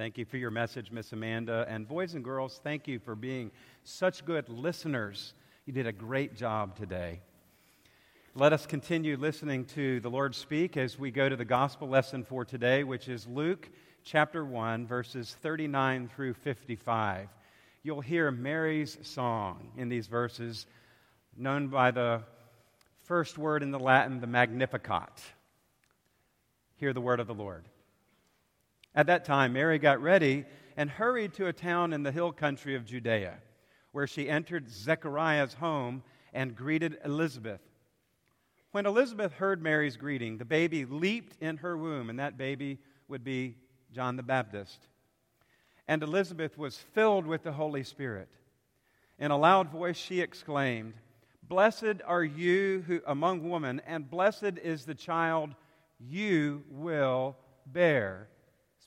Thank you for your message, Miss Amanda. And boys and girls, thank you for being such good listeners. You did a great job today. Let us continue listening to the Lord speak as we go to the gospel lesson for today, which is Luke chapter 1, verses 39 through 55. You'll hear Mary's song in these verses, known by the first word in the Latin, the Magnificat. Hear the word of the Lord. At that time, Mary got ready and hurried to a town in the hill country of Judea, where she entered Zechariah's home and greeted Elizabeth. When Elizabeth heard Mary's greeting, the baby leaped in her womb, and that baby would be John the Baptist. And Elizabeth was filled with the Holy Spirit. In a loud voice, she exclaimed, Blessed are you who, among women, and blessed is the child you will bear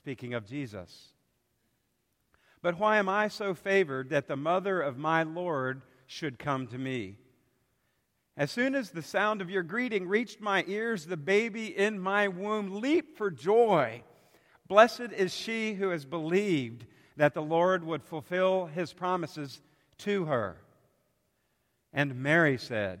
speaking of Jesus. But why am I so favored that the mother of my Lord should come to me? As soon as the sound of your greeting reached my ears, the baby in my womb leaped for joy. Blessed is she who has believed that the Lord would fulfill his promises to her. And Mary said,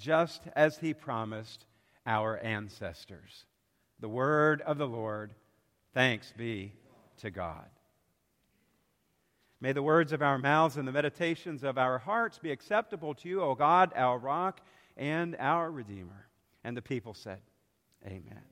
just as he promised our ancestors. The word of the Lord. Thanks be to God. May the words of our mouths and the meditations of our hearts be acceptable to you, O God, our rock and our Redeemer. And the people said, Amen.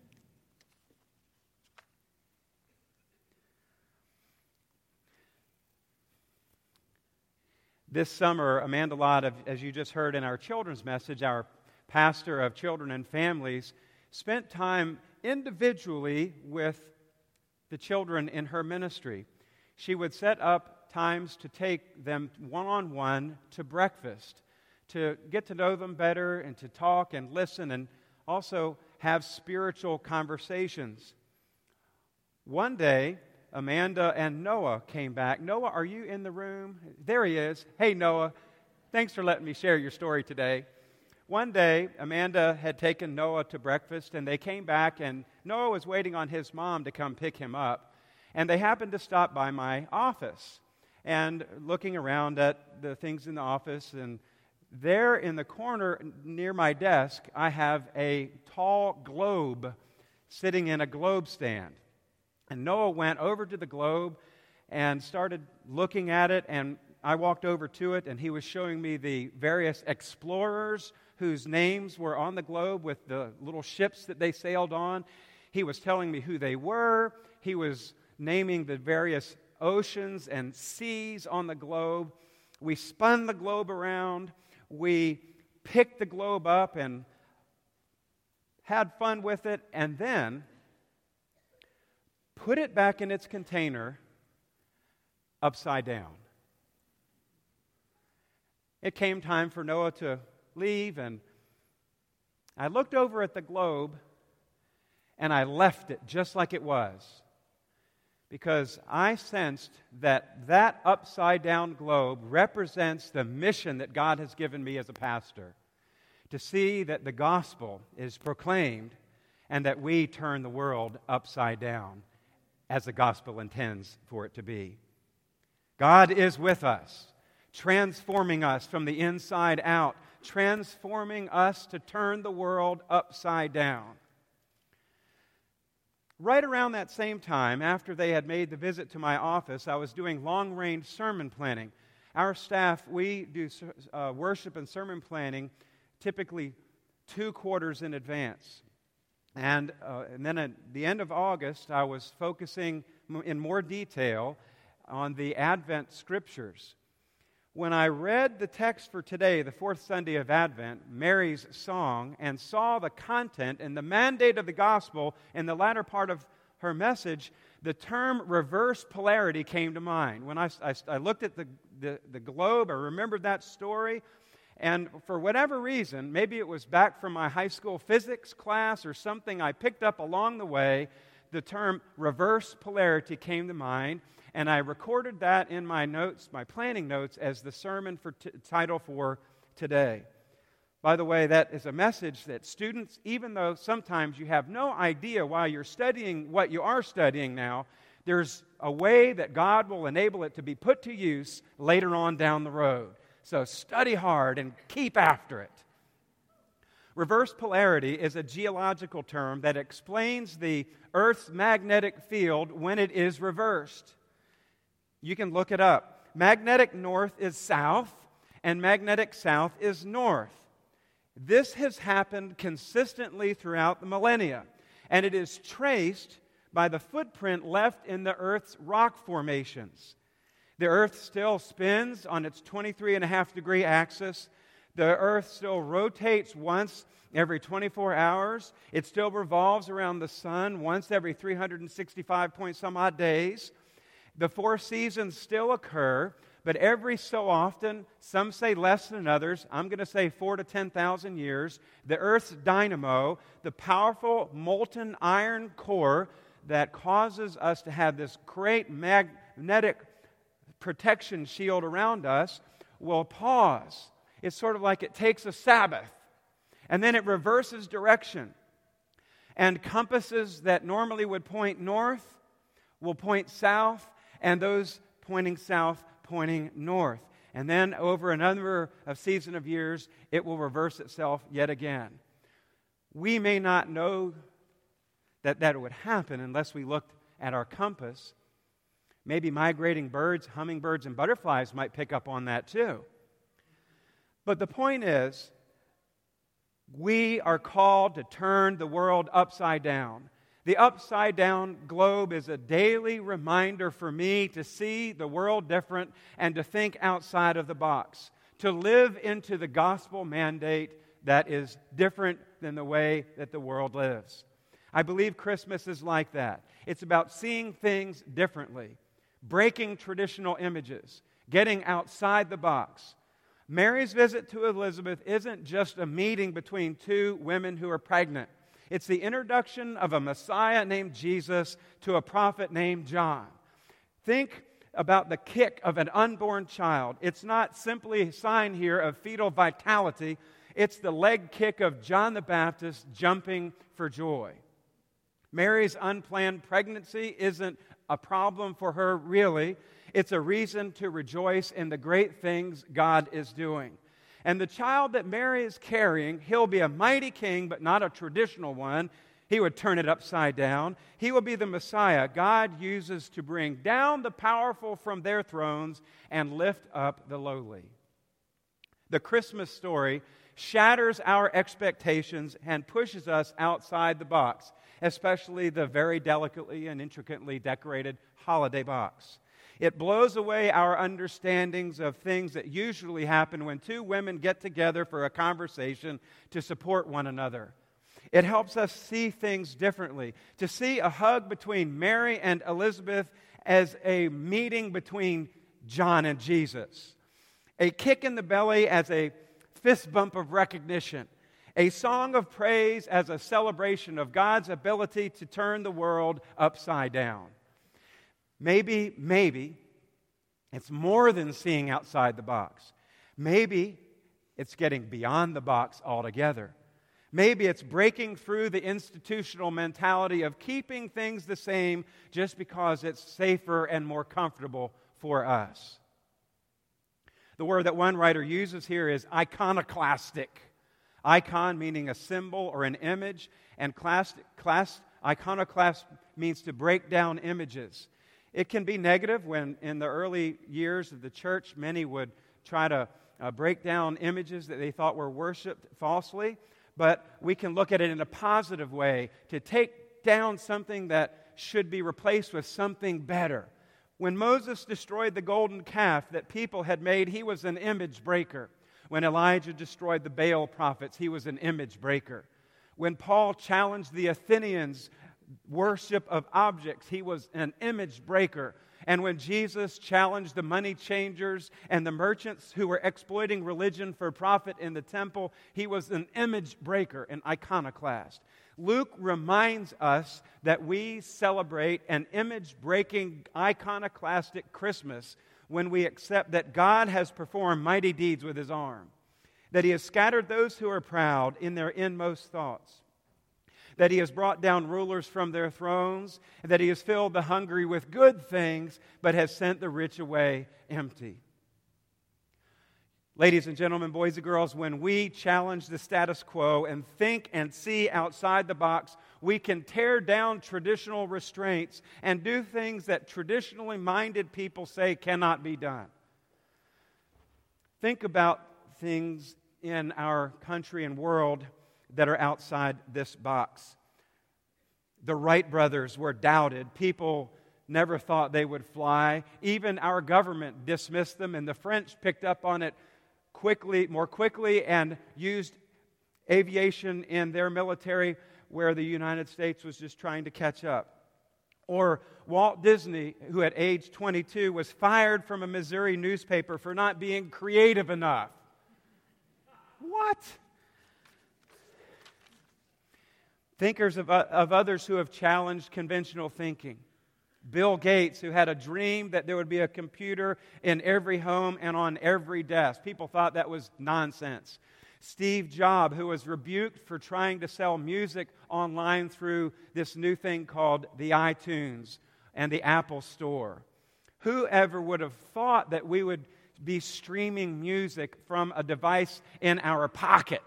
This summer, Amanda Lott, as you just heard in our children's message, our pastor of children and families, spent time individually with the children in her ministry. She would set up times to take them one on one to breakfast, to get to know them better and to talk and listen and also have spiritual conversations. One day, Amanda and Noah came back. Noah, are you in the room? There he is. Hey, Noah. Thanks for letting me share your story today. One day, Amanda had taken Noah to breakfast, and they came back, and Noah was waiting on his mom to come pick him up. And they happened to stop by my office and looking around at the things in the office. And there in the corner near my desk, I have a tall globe sitting in a globe stand. And Noah went over to the globe and started looking at it. And I walked over to it, and he was showing me the various explorers whose names were on the globe with the little ships that they sailed on. He was telling me who they were. He was naming the various oceans and seas on the globe. We spun the globe around. We picked the globe up and had fun with it. And then put it back in its container upside down. It came time for Noah to leave, and I looked over at the globe and I left it just like it was because I sensed that that upside down globe represents the mission that God has given me as a pastor to see that the gospel is proclaimed and that we turn the world upside down as the gospel intends for it to be. God is with us, transforming us from the inside out, transforming us to turn the world upside down. Right around that same time, after they had made the visit to my office, I was doing long range sermon planning. Our staff, we do uh, worship and sermon planning typically two quarters in advance. And, uh, and then at the end of August, I was focusing in more detail on the Advent scriptures. When I read the text for today, the fourth Sunday of Advent, Mary's song, and saw the content and the mandate of the gospel in the latter part of her message, the term reverse polarity came to mind. When I, I, I looked at the, the, the globe, I remembered that story. And for whatever reason, maybe it was back from my high school physics class or something I picked up along the way, the term reverse polarity came to mind. And I recorded that in my notes, my planning notes, as the sermon for t- title for today. By the way, that is a message that students, even though sometimes you have no idea why you're studying what you are studying now, there's a way that God will enable it to be put to use later on down the road. So study hard and keep after it. Reverse polarity is a geological term that explains the Earth's magnetic field when it is reversed. You can look it up. Magnetic north is south, and magnetic south is north. This has happened consistently throughout the millennia, and it is traced by the footprint left in the Earth's rock formations. The Earth still spins on its 23 and a half degree axis. The Earth still rotates once every 24 hours. It still revolves around the sun once every 365 point some odd days. The four seasons still occur, but every so often, some say less than others, I'm going to say four to 10,000 years, the Earth's dynamo, the powerful molten iron core that causes us to have this great magnetic protection shield around us will pause. It's sort of like it takes a Sabbath and then it reverses direction. And compasses that normally would point north will point south, and those pointing south pointing north. And then over another of season of years, it will reverse itself yet again. We may not know that that would happen unless we looked at our compass Maybe migrating birds, hummingbirds, and butterflies might pick up on that too. But the point is, we are called to turn the world upside down. The upside down globe is a daily reminder for me to see the world different and to think outside of the box, to live into the gospel mandate that is different than the way that the world lives. I believe Christmas is like that. It's about seeing things differently breaking traditional images, getting outside the box. Mary's visit to Elizabeth isn't just a meeting between two women who are pregnant. It's the introduction of a Messiah named Jesus to a prophet named John. Think about the kick of an unborn child. It's not simply a sign here of fetal vitality, it's the leg kick of John the Baptist jumping for joy. Mary's unplanned pregnancy isn't a problem for her, really. It's a reason to rejoice in the great things God is doing. And the child that Mary is carrying, he'll be a mighty king, but not a traditional one. He would turn it upside down. He will be the Messiah God uses to bring down the powerful from their thrones and lift up the lowly. The Christmas story shatters our expectations and pushes us outside the box especially the very delicately and intricately decorated holiday box. It blows away our understandings of things that usually happen when two women get together for a conversation to support one another. It helps us see things differently, to see a hug between Mary and Elizabeth as a meeting between John and Jesus, a kick in the belly as a fist bump of recognition, a song of praise as a celebration of God's ability to turn the world upside down. Maybe, maybe it's more than seeing outside the box. Maybe it's getting beyond the box altogether. Maybe it's breaking through the institutional mentality of keeping things the same just because it's safer and more comfortable for us. The word that one writer uses here is iconoclastic. Icon meaning a symbol or an image, and class, class, iconoclast means to break down images. It can be negative when, in the early years of the church, many would try to uh, break down images that they thought were worshiped falsely. But we can look at it in a positive way to take down something that should be replaced with something better. When Moses destroyed the golden calf that people had made, he was an image breaker. When Elijah destroyed the Baal prophets, he was an image breaker. When Paul challenged the Athenians' worship of objects, he was an image breaker. And when Jesus challenged the money changers and the merchants who were exploiting religion for profit in the temple, he was an image breaker, an iconoclast. Luke reminds us that we celebrate an image breaking, iconoclastic Christmas when we accept that God has performed mighty deeds with his arm, that he has scattered those who are proud in their inmost thoughts, that he has brought down rulers from their thrones, and that he has filled the hungry with good things, but has sent the rich away empty. Ladies and gentlemen, boys and girls, when we challenge the status quo and think and see outside the box, we can tear down traditional restraints and do things that traditionally minded people say cannot be done. Think about things in our country and world that are outside this box. The Wright brothers were doubted. People never thought they would fly. Even our government dismissed them, and the French picked up on it quickly, more quickly and used aviation in their military where the United States was just trying to catch up. Or Walt Disney, who at age 22 was fired from a Missouri newspaper for not being creative enough. What? Thinkers of, of others who have challenged conventional thinking. Bill Gates, who had a dream that there would be a computer in every home and on every desk. People thought that was nonsense. Steve Jobs, who was rebuked for trying to sell music online through this new thing called the iTunes and the Apple Store. Whoever would have thought that we would be streaming music from a device in our pocket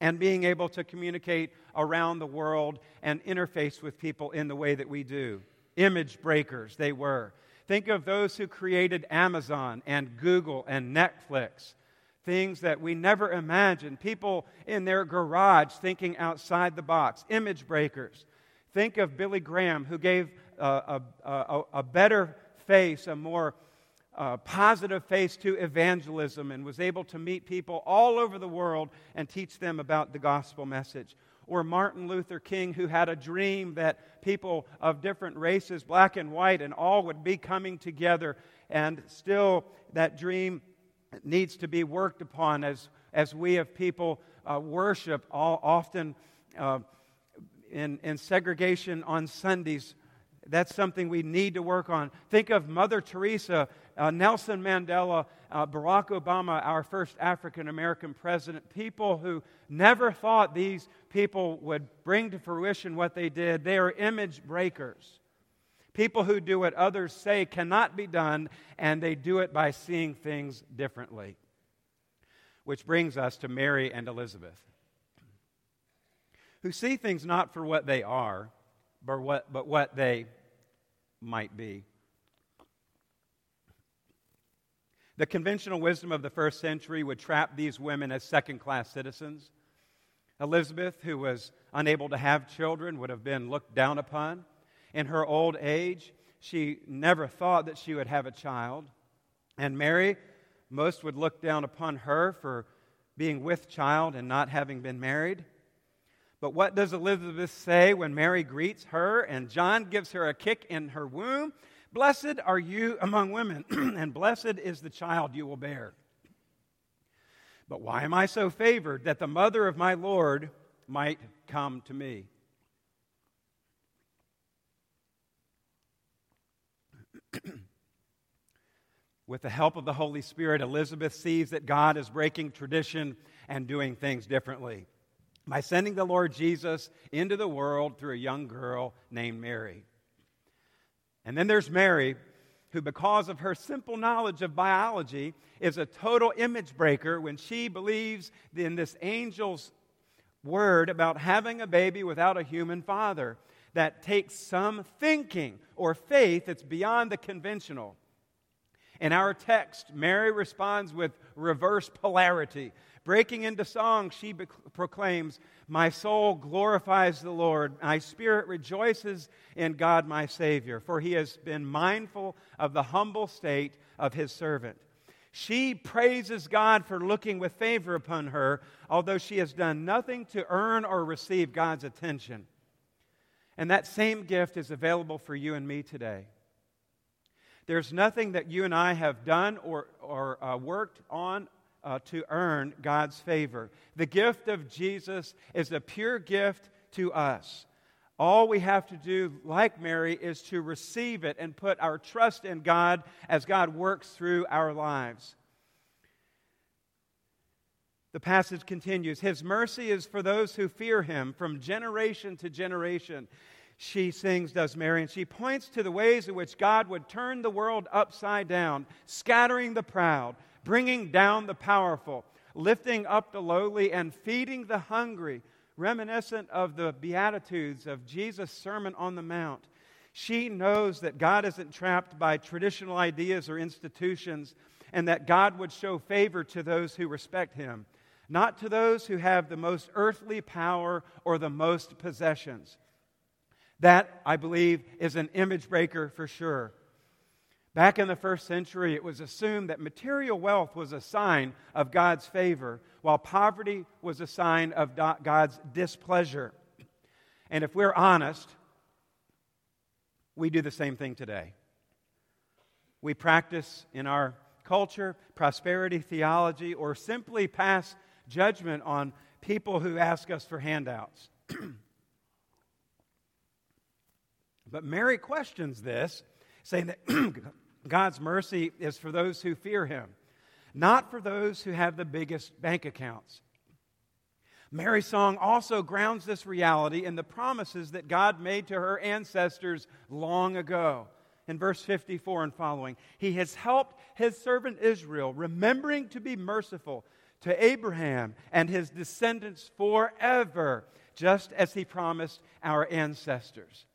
and being able to communicate around the world and interface with people in the way that we do? Image breakers they were. Think of those who created Amazon and Google and Netflix, things that we never imagined. People in their garage thinking outside the box, image breakers. Think of Billy Graham, who gave a, a, a better face, a more uh, positive face to evangelism, and was able to meet people all over the world and teach them about the gospel message or Martin Luther King, who had a dream that people of different races, black and white, and all would be coming together. And still, that dream needs to be worked upon as, as we have people uh, worship all, often uh, in, in segregation on Sundays. That's something we need to work on. Think of Mother Teresa, uh, Nelson Mandela, uh, Barack Obama, our first African American president, people who never thought these people would bring to fruition what they did. They are image breakers. People who do what others say cannot be done, and they do it by seeing things differently. Which brings us to Mary and Elizabeth, who see things not for what they are, but what, but what they might be. The conventional wisdom of the first century would trap these women as second class citizens. Elizabeth, who was unable to have children, would have been looked down upon. In her old age, she never thought that she would have a child. And Mary, most would look down upon her for being with child and not having been married. But what does Elizabeth say when Mary greets her and John gives her a kick in her womb? Blessed are you among women, and blessed is the child you will bear. But why am I so favored that the mother of my Lord might come to me? With the help of the Holy Spirit, Elizabeth sees that God is breaking tradition and doing things differently by sending the Lord Jesus into the world through a young girl named Mary. And then there's Mary, who, because of her simple knowledge of biology, is a total image breaker when she believes in this angel's word about having a baby without a human father. that takes some thinking or faith that's beyond the conventional. In our text, Mary responds with reverse polarity. Breaking into song, she be- proclaims, My soul glorifies the Lord. My spirit rejoices in God, my Savior, for he has been mindful of the humble state of his servant. She praises God for looking with favor upon her, although she has done nothing to earn or receive God's attention. And that same gift is available for you and me today. There's nothing that you and I have done or, or uh, worked on uh, to earn God's favor. The gift of Jesus is a pure gift to us. All we have to do, like Mary, is to receive it and put our trust in God as God works through our lives. The passage continues His mercy is for those who fear Him from generation to generation. She sings, does Mary, and she points to the ways in which God would turn the world upside down, scattering the proud, bringing down the powerful, lifting up the lowly, and feeding the hungry reminiscent of the Beatitudes of Jesus' Sermon on the Mount. She knows that God isn't trapped by traditional ideas or institutions, and that God would show favor to those who respect Him, not to those who have the most earthly power or the most possessions. That, I believe, is an image breaker for sure. Back in the first century, it was assumed that material wealth was a sign of God's favor, while poverty was a sign of God's displeasure. And if we're honest, we do the same thing today. We practice in our culture prosperity theology or simply pass judgment on people who ask us for handouts. but Mary questions this, saying that God's mercy is for those who fear him, not for those who have the biggest bank accounts. Mary's song also grounds this reality in the promises that God made to her ancestors long ago. In verse 54 and following, He has helped His servant Israel, remembering to be merciful to Abraham and his descendants forever, just as He promised our ancestors.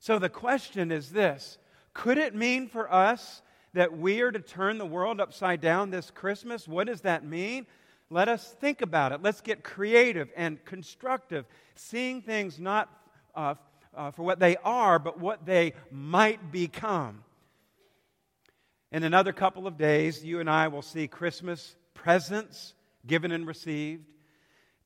So the question is this could it mean for us that we are to turn the world upside down this Christmas? What does that mean? Let us think about it. Let's get creative and constructive, seeing things not uh, uh, for what they are, but what they might become. In another couple of days, you and I will see Christmas presents given and received,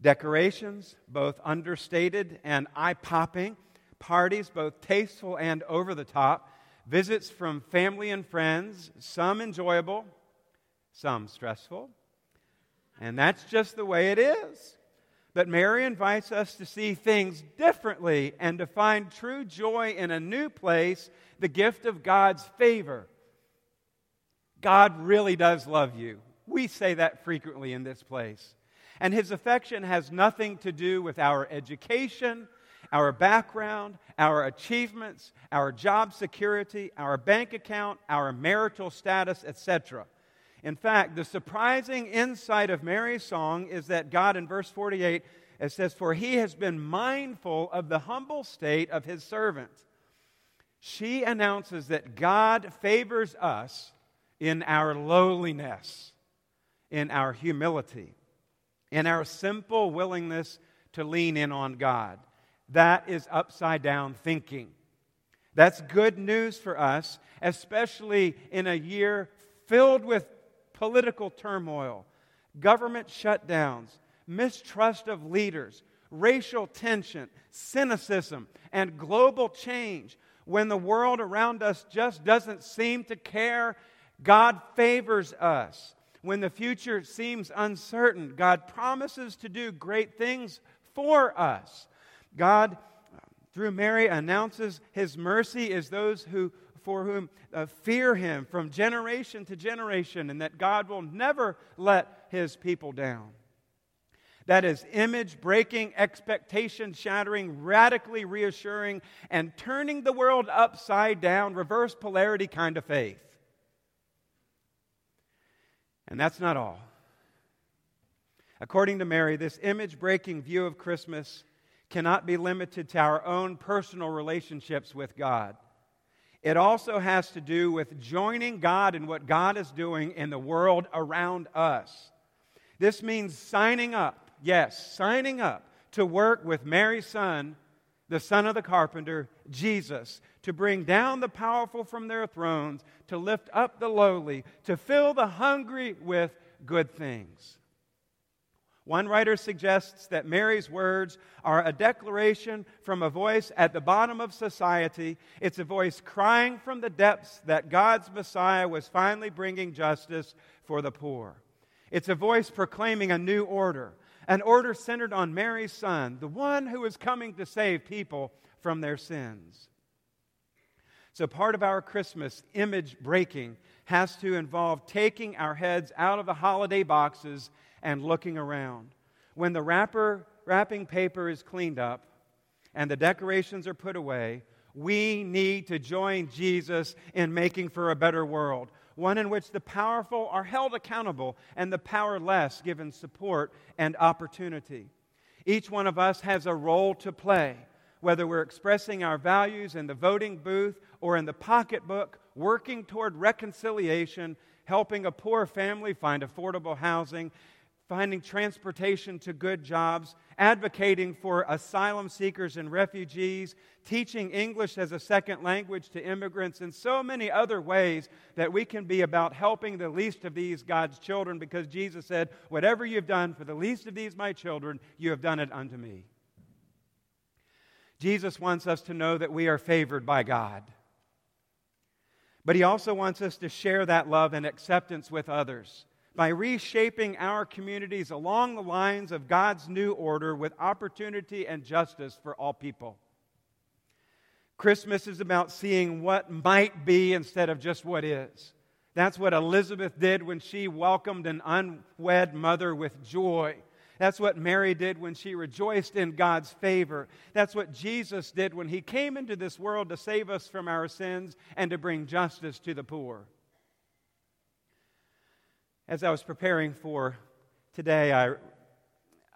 decorations, both understated and eye popping, parties, both tasteful and over the top visits from family and friends, some enjoyable, some stressful. And that's just the way it is. But Mary invites us to see things differently and to find true joy in a new place, the gift of God's favor. God really does love you. We say that frequently in this place. And his affection has nothing to do with our education our background, our achievements, our job security, our bank account, our marital status, etc. In fact, the surprising insight of Mary's song is that God, in verse 48, it says, For he has been mindful of the humble state of his servant. She announces that God favors us in our lowliness, in our humility, in our simple willingness to lean in on God. That is upside down thinking. That's good news for us, especially in a year filled with political turmoil, government shutdowns, mistrust of leaders, racial tension, cynicism, and global change. When the world around us just doesn't seem to care, God favors us. When the future seems uncertain, God promises to do great things for us. God, through Mary, announces his mercy is those who for whom uh, fear him from generation to generation, and that God will never let his people down. That is image breaking, expectation shattering, radically reassuring, and turning the world upside down, reverse polarity kind of faith. And that's not all. According to Mary, this image breaking view of Christmas cannot be limited to our own personal relationships with God. It also has to do with joining God in what God is doing in the world around us. This means signing up, yes, signing up to work with Mary's son, the son of the carpenter, Jesus, to bring down the powerful from their thrones, to lift up the lowly, to fill the hungry with good things. One writer suggests that Mary's words are a declaration from a voice at the bottom of society. It's a voice crying from the depths that God's Messiah was finally bringing justice for the poor. It's a voice proclaiming a new order, an order centered on Mary's son, the one who is coming to save people from their sins. So, part of our Christmas image breaking has to involve taking our heads out of the holiday boxes and looking around. When the wrapper, wrapping paper is cleaned up and the decorations are put away, we need to join Jesus in making for a better world, one in which the powerful are held accountable and the powerless given support and opportunity. Each one of us has a role to play, whether we're expressing our values in the voting booth or in the pocketbook, working toward reconciliation, helping a poor family find affordable housing, finding transportation to good jobs, advocating for asylum seekers and refugees, teaching English as a second language to immigrants, and so many other ways that we can be about helping the least of these God's children because Jesus said, Whatever you've done for the least of these my children, you have done it unto me. Jesus wants us to know that we are favored by God. But he also wants us to share that love and acceptance with others by reshaping our communities along the lines of God's new order with opportunity and justice for all people. Christmas is about seeing what might be instead of just what is. That's what Elizabeth did when she welcomed an unwed mother with joy. That's what Mary did when she rejoiced in God's favor. That's what Jesus did when he came into this world to save us from our sins and to bring justice to the poor. As I was preparing for today, I,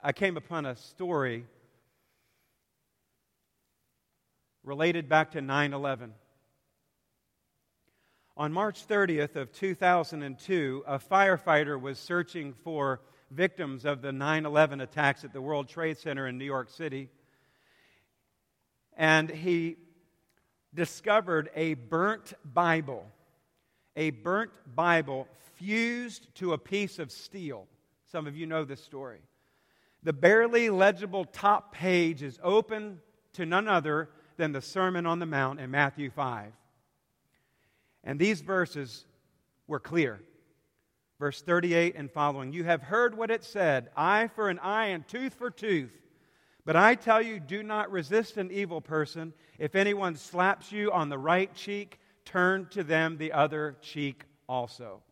I came upon a story related back to 9 11. On March 30th of 2002, a firefighter was searching for victims of the 9 11 attacks at the World Trade Center in New York City. And he discovered a burnt Bible, a burnt Bible fused to a piece of steel. Some of you know this story. The barely legible top page is open to none other than the Sermon on the Mount in Matthew 5. And these verses were clear. Verse 38 and following You have heard what it said eye for an eye and tooth for tooth. But I tell you, do not resist an evil person. If anyone slaps you on the right cheek, turn to them the other cheek also.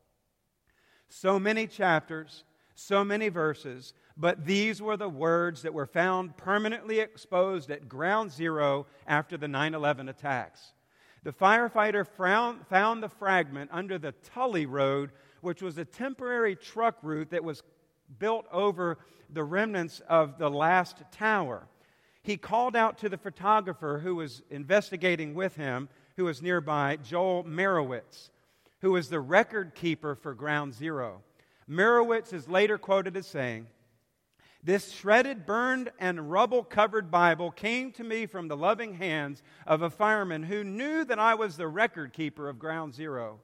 So many chapters, so many verses, but these were the words that were found permanently exposed at ground zero after the 9 11 attacks. The firefighter found, found the fragment under the Tully Road, which was a temporary truck route that was built over the remnants of the last tower. He called out to the photographer who was investigating with him, who was nearby, Joel Meyerowitz, who was the record keeper for Ground Zero. Meyerowitz is later quoted as saying, This shredded, burned, and rubble covered Bible came to me from the loving hands of a fireman who knew that I was the record keeper of Ground Zero.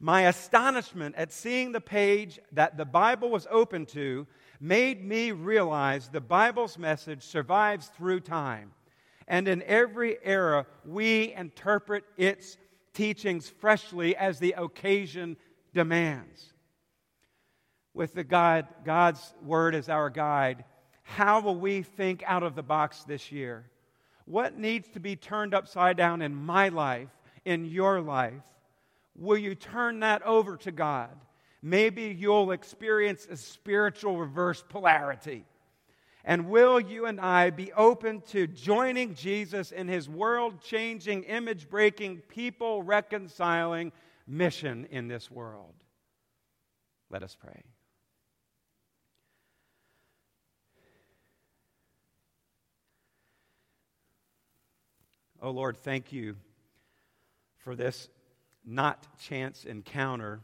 My astonishment at seeing the page that the Bible was open to made me realize the Bible's message survives through time. And in every era, we interpret its teachings freshly as the occasion demands. With the God, God's word as our guide, how will we think out of the box this year? What needs to be turned upside down in my life, in your life? Will you turn that over to God? Maybe you'll experience a spiritual reverse polarity. And will you and I be open to joining Jesus in his world changing, image breaking, people reconciling mission in this world? Let us pray. Oh Lord, thank you for this not chance encounter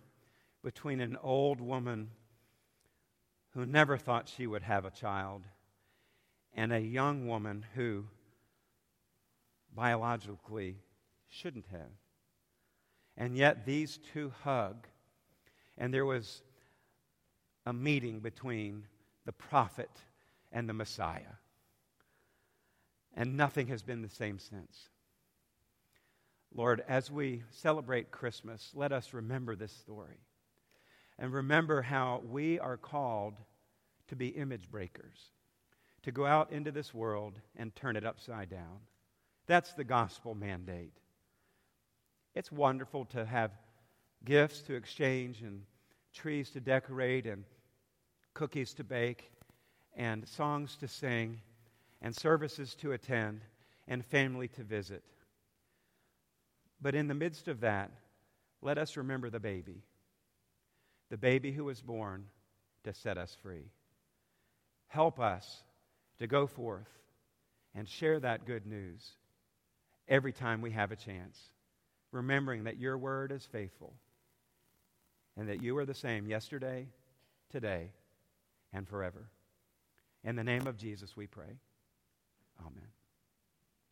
between an old woman who never thought she would have a child and a young woman who biologically shouldn't have. And yet these two hug, and there was a meeting between the prophet and the Messiah. And nothing has been the same since. Lord, as we celebrate Christmas, let us remember this story. And remember how we are called to be image breakers, to go out into this world and turn it upside down. That's the gospel mandate. It's wonderful to have gifts to exchange and trees to decorate and cookies to bake and songs to sing and services to attend and family to visit. But in the midst of that, let us remember the baby, the baby who was born to set us free. Help us to go forth and share that good news every time we have a chance, remembering that your word is faithful and that you are the same yesterday, today, and forever. In the name of Jesus, we pray. Amen.